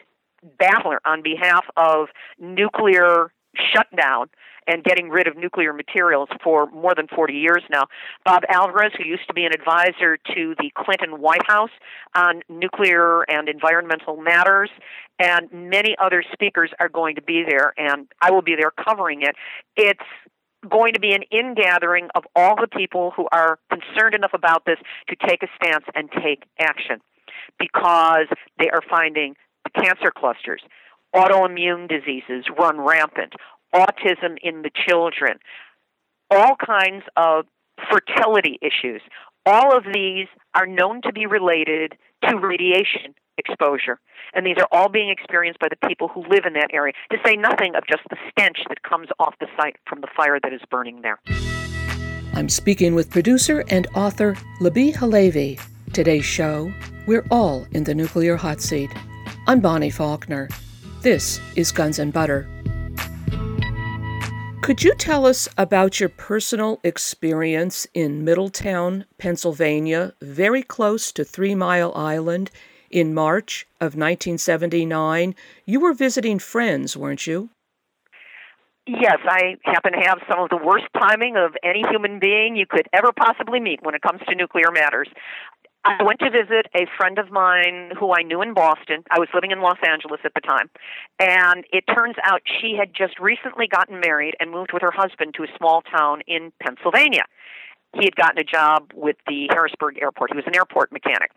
D: battler on behalf of nuclear shutdown and getting rid of nuclear materials for more than 40 years now. Bob Alvarez, who used to be an advisor to the Clinton White House on nuclear and environmental matters, and many other speakers are going to be there, and I will be there covering it. It's going to be an ingathering of all the people who are concerned enough about this to take a stance and take action because they are finding the cancer clusters, autoimmune diseases run rampant, autism in the children, all kinds of fertility issues. All of these are known to be related to radiation exposure. And these are all being experienced by the people who live in that area, to say nothing of just the stench that comes off the site from the fire that is burning there.
A: I'm speaking with producer and author Libbe HaLevy. Today's show, We're All in the Nuclear Hot Seat. I'm Bonnie Faulkner. This is Guns and Butter. Could you tell us about your personal experience in Middletown, Pennsylvania, very close to Three Mile Island, in March of 1979? You were visiting friends, weren't you?
D: Yes, I happen to have some of the worst timing of any human being you could ever possibly meet when it comes to nuclear matters. I went to visit a friend of mine who I knew in Boston. I was living in Los Angeles at the time. And it turns out she had just recently gotten married and moved with her husband to a small town in Pennsylvania. He had gotten a job with the Harrisburg airport. He was an airport mechanic.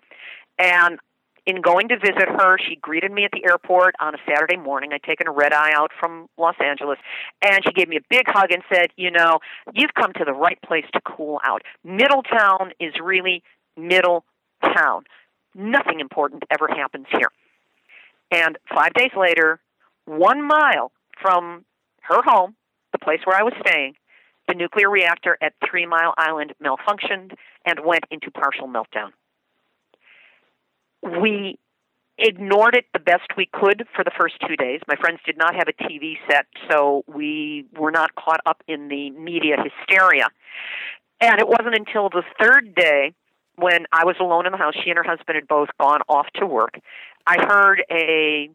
D: And in going to visit her, she greeted me at the airport on a Saturday morning. I'd taken a red eye out from Los Angeles, and she gave me a big hug and said, You know, you've come to the right place to cool out. Middletown is really middle town. Nothing important ever happens here. And five days later, one mile from her home, the place where I was staying, the nuclear reactor at Three Mile Island malfunctioned and went into partial meltdown. We ignored it the best we could for the first two days. My friends did not have a TV set, so we were not caught up in the media hysteria. And it wasn't until the third day when I was alone in the house, she and her husband had both gone off to work. I heard a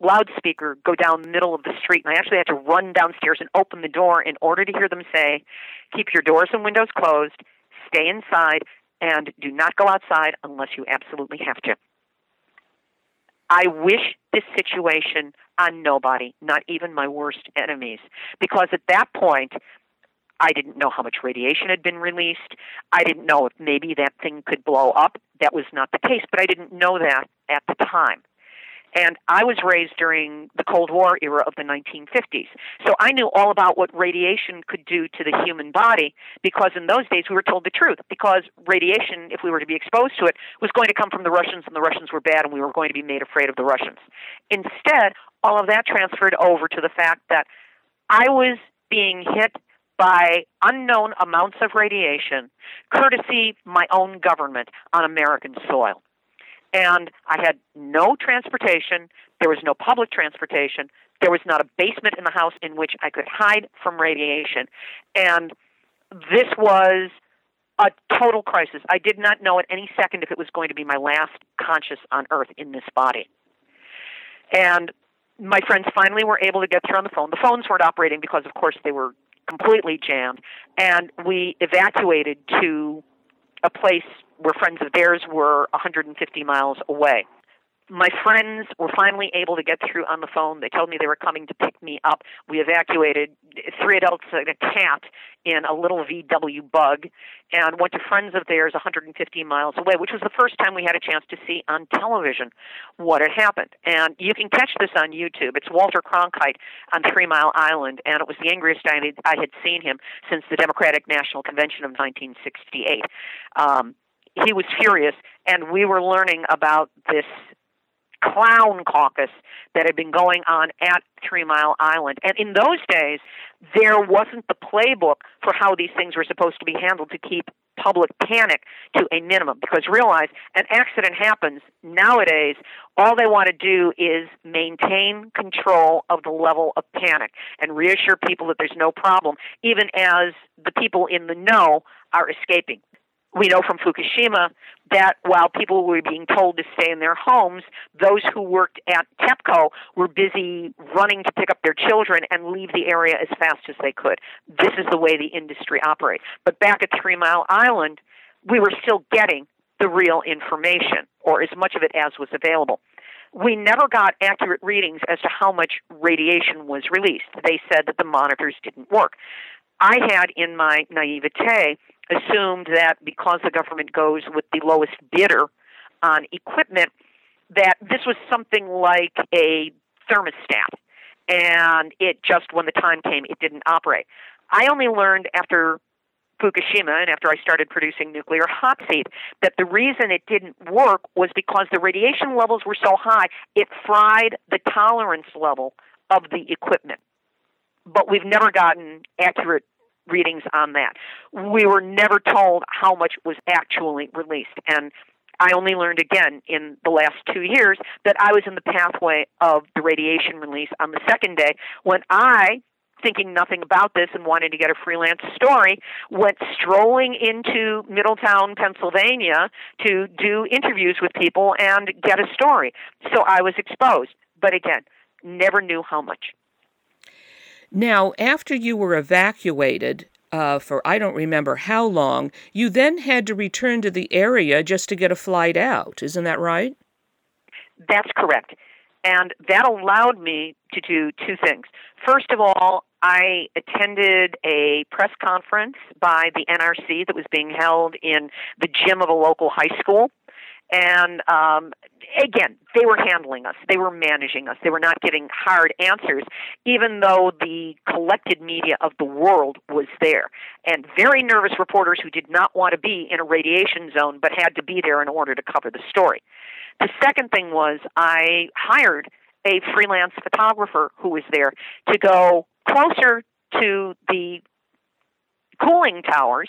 D: loudspeaker go down the middle of the street, and I actually had to run downstairs and open the door in order to hear them say, Keep your doors and windows closed, stay inside, and do not go outside unless you absolutely have to. I wish this situation on nobody, not even my worst enemies, because at that point, I didn't know how much radiation had been released. I didn't know if maybe that thing could blow up. That was not the case, but I didn't know that at the time. And I was raised during the Cold War era of the 1950s. So I knew all about what radiation could do to the human body because in those days we were told the truth. Because radiation, if we were to be exposed to it, was going to come from the Russians and the Russians were bad and we were going to be made afraid of the Russians. Instead, all of that transferred over to the fact that I was being hit by unknown amounts of radiation, courtesy my own government on American soil. And I had no transportation. There was no public transportation. There was not a basement in the house in which I could hide from radiation. And this was a total crisis. I did not know at any second if it was going to be my last conscious on earth in this body. And my friends finally were able to get through on the phone. The phones weren't operating because, of course, they were completely jammed. And we evacuated to a place where friends of theirs were 150 miles away. My friends were finally able to get through on the phone. They told me they were coming to pick me up. We evacuated three adults and a cat in a little VW bug and went to friends of theirs 150 miles away, which was the first time we had a chance to see on television what had happened. And you can catch this on YouTube. It's Walter Cronkite on Three Mile Island, and it was the angriest I had seen him since the Democratic National Convention of 1968. Um, he was furious, and we were learning about this clown caucus that had been going on at Three Mile Island. And in those days, there wasn't the playbook for how these things were supposed to be handled to keep public panic to a minimum. Because realize, an accident happens. Nowadays, all they want to do is maintain control of the level of panic and reassure people that there's no problem, even as the people in the know are escaping we know from Fukushima that while people were being told to stay in their homes, those who worked at TEPCO were busy running to pick up their children and leave the area as fast as they could. This is the way the industry operates. But back at Three Mile Island, we were still getting the real information, or as much of it as was available. We never got accurate readings as to how much radiation was released. They said that the monitors didn't work. I had, in my naivete, assumed that because the government goes with the lowest bidder on equipment, that this was something like a thermostat, and it just, when the time came, it didn't operate. I only learned after Fukushima and after I started producing nuclear hot seat that the reason it didn't work was because the radiation levels were so high, it fried the tolerance level of the equipment. But we've never gotten accurate readings on that. We were never told how much was actually released. And I only learned again in the last two years that I was in the pathway of the radiation release on the second day when I thinking nothing about this and wanting to get a freelance story, went strolling into Middletown, Pennsylvania to do interviews with people and get a story. So I was exposed. But again, never knew how much.
A: Now, after you were evacuated, uh, for I don't remember how long, you then had to return to the area just to get a flight out. Isn't that right?
D: That's correct. And that allowed me to do two things. First of all, I attended a press conference by the NRC that was being held in the gym of a local high school. And um, again, they were handling us. They were managing us. They were not giving hard answers, even though the collected media of the world was there. And very nervous reporters who did not want to be in a radiation zone but had to be there in order to cover the story. The second thing was I hired a freelance photographer who was there to go closer to the cooling towers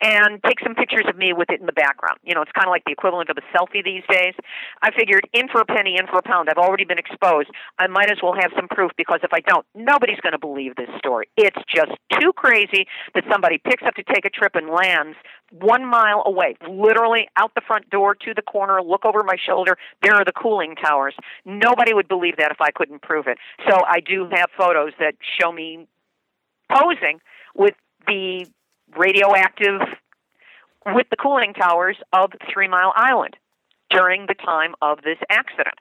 D: and take some pictures of me with it in the background. You know, it's kind of like the equivalent of a selfie these days. I figured in for a penny, in for a pound. I've already been exposed. I might as well have some proof because if I don't, nobody's going to believe this story. It's just too crazy that somebody picks up to take a trip and lands one mile away, literally out the front door to the corner, look over my shoulder. There are the cooling towers. Nobody would believe that if I couldn't prove it. So I do have photos that show me posing with the radioactive with the cooling towers of Three Mile Island during the time of this accident.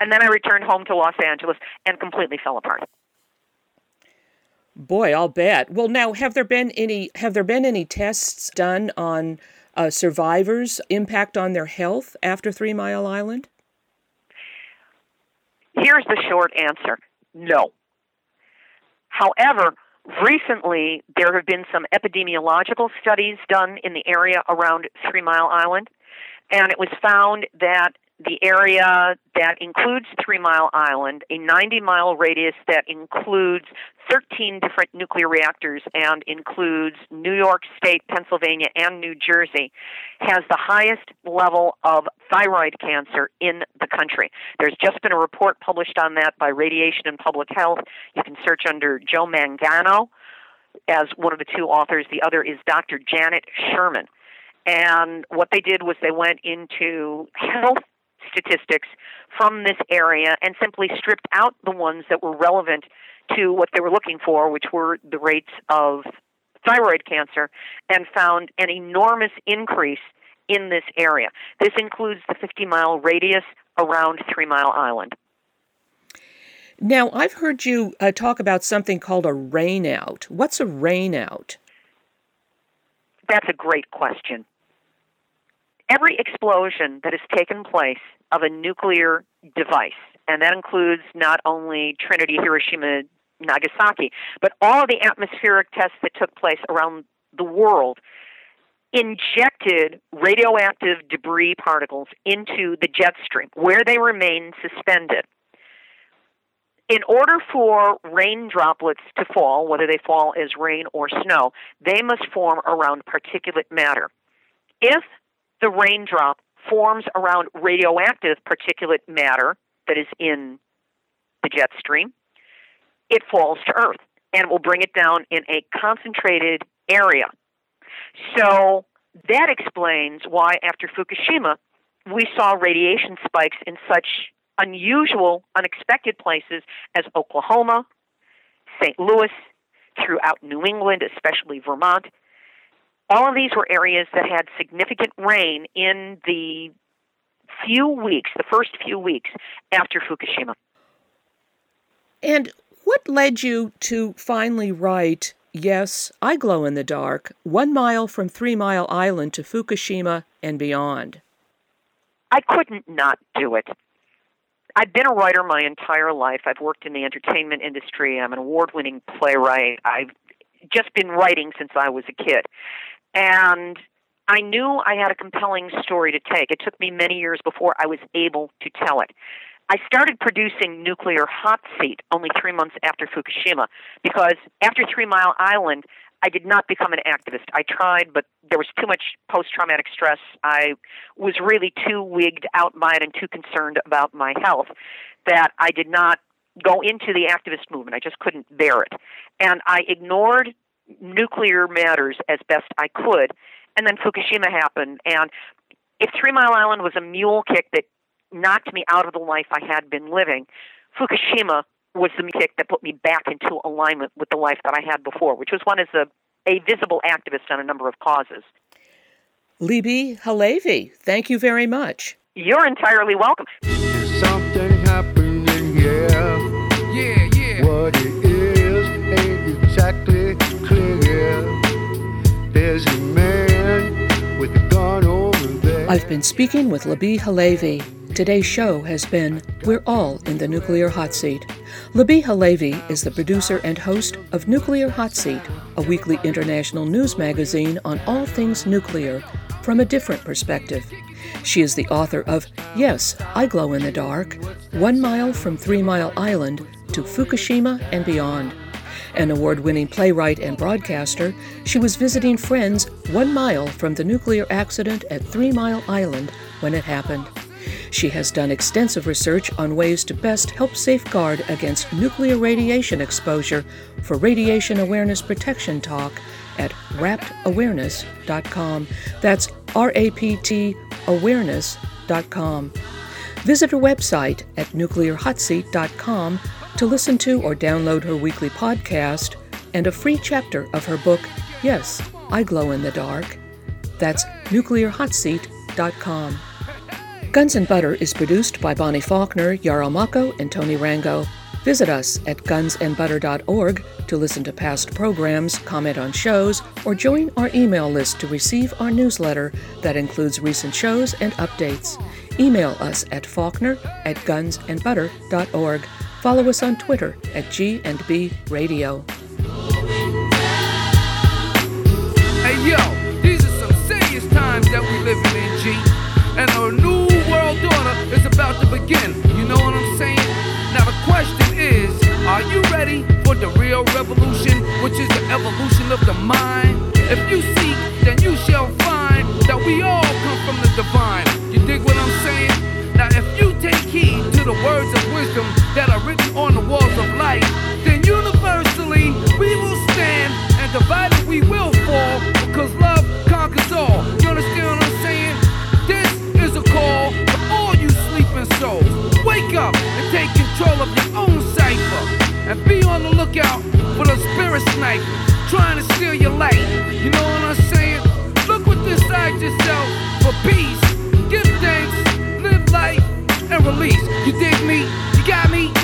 D: And then I returned home to Los Angeles and completely fell apart.
A: Boy, I'll bet. Well, now have there been any have there been any tests done on uh, survivors' impact on their health after Three Mile Island?
D: Here's the short answer: no. However, recently there have been some epidemiological studies done in the area around Three Mile Island, and it was found that the area that includes Three Mile Island, a 90 mile radius that includes 13 different nuclear reactors and includes New York State, Pennsylvania, and New Jersey, has the highest level of thyroid cancer in the country. There's just been a report published on that by Radiation and Public Health. You can search under Joe Mangano as one of the two authors, the other is Dr. Janet Sherman. And what they did was they went into health statistics from this area and simply stripped out the ones that were relevant to what they were looking for, which were the rates of thyroid cancer, and found an enormous increase in this area. This includes the 50 mile radius around Three Mile Island.
A: Now, I've heard you uh, talk about something called a rainout. What's a rainout?
D: That's a great question every explosion that has taken place of a nuclear device, and that includes not only Trinity, Hiroshima, Nagasaki, but all the atmospheric tests that took place around the world injected radioactive debris particles into the jet stream where they remain suspended. In order for rain droplets to fall, whether they fall as rain or snow, they must form around particulate matter. If the raindrop forms around radioactive particulate matter that is in the jet stream, it falls to Earth and will bring it down in a concentrated area. So that explains why, after Fukushima, we saw radiation spikes in such unusual, unexpected places as Oklahoma, St. Louis, throughout New England, especially Vermont, all of these were areas that had significant rain in the few weeks, the first few weeks after Fukushima.
A: And what led you to finally write Yes, I Glow in the Dark, one mile from Three Mile Island to Fukushima and beyond?
D: I couldn't not do it. I've been a writer my entire life. I've worked in the entertainment industry. I'm an award winning playwright. I've just been writing since I was a kid. And I knew I had a compelling story to take. It took me many years before I was able to tell it. I started producing Nuclear Hot Seat only three months after Fukushima because after Three Mile Island, I did not become an activist. I tried, but there was too much post traumatic stress. I was really too wigged out by it and too concerned about my health that I did not go into the activist movement. I just couldn't bear it. And I ignored nuclear matters as best I could. And then Fukushima happened. And if Three Mile Island was a mule kick that knocked me out of the life I had been living, Fukushima was the kick that put me back into alignment with the life that I had before, which was one as a, a visible activist on a number of causes.
A: Libbe HaLevy, thank you very much.
D: You're entirely welcome.
A: I've been speaking with Libbe HaLevy. Today's show has been We're All in the Nuclear Hot Seat. Libbe HaLevy is the producer and host of Nuclear Hot Seat, a weekly international news magazine on all things nuclear from a different perspective. She is the author of Yes, I Glow in the Dark, One Mile from Three Mile Island to Fukushima and Beyond. An award winning playwright and broadcaster, she was visiting friends one mile from the nuclear accident at Three Mile Island when it happened. She has done extensive research on ways to best help safeguard against nuclear radiation exposure for Radiation Awareness Protection Talk at raptawareness.com. That's R A P T awareness.com. Visit her website at nuclearhotseat.com to listen to or download her weekly podcast and a free chapter of her book, Yes, I Glow in the Dark. That's nuclearhotseat.com. Guns and Butter is produced by Bonnie Faulkner, Yarrow Mako, and Tony Rango. Visit us at gunsandbutter.org to listen to past programs, comment on shows, or join our email list to receive our newsletter that includes recent shows and updates. Email us at faulkner at gunsandbutter.org. Follow us on Twitter at G&B Radio.
C: Hey yo, these are some serious times that we in, G. And a new world order is about to begin. You know what I'm saying? Now the question is, are you ready for the real revolution, which is the evolution of the mind? If you seek, then you shall find that we all come from the divine. You dig what I'm saying? Now if you take heed to the words of wisdom that are written on the walls of life, then universally we will stand and divided we will fall because love conquers all. You understand what I'm saying? This is a call for all you sleeping souls. Wake up and take control of your own cipher. And be on the lookout for the spirit snipers trying to steal your life. You know what I'm saying? Look within yourself for peace. And release. You dig me? You got me?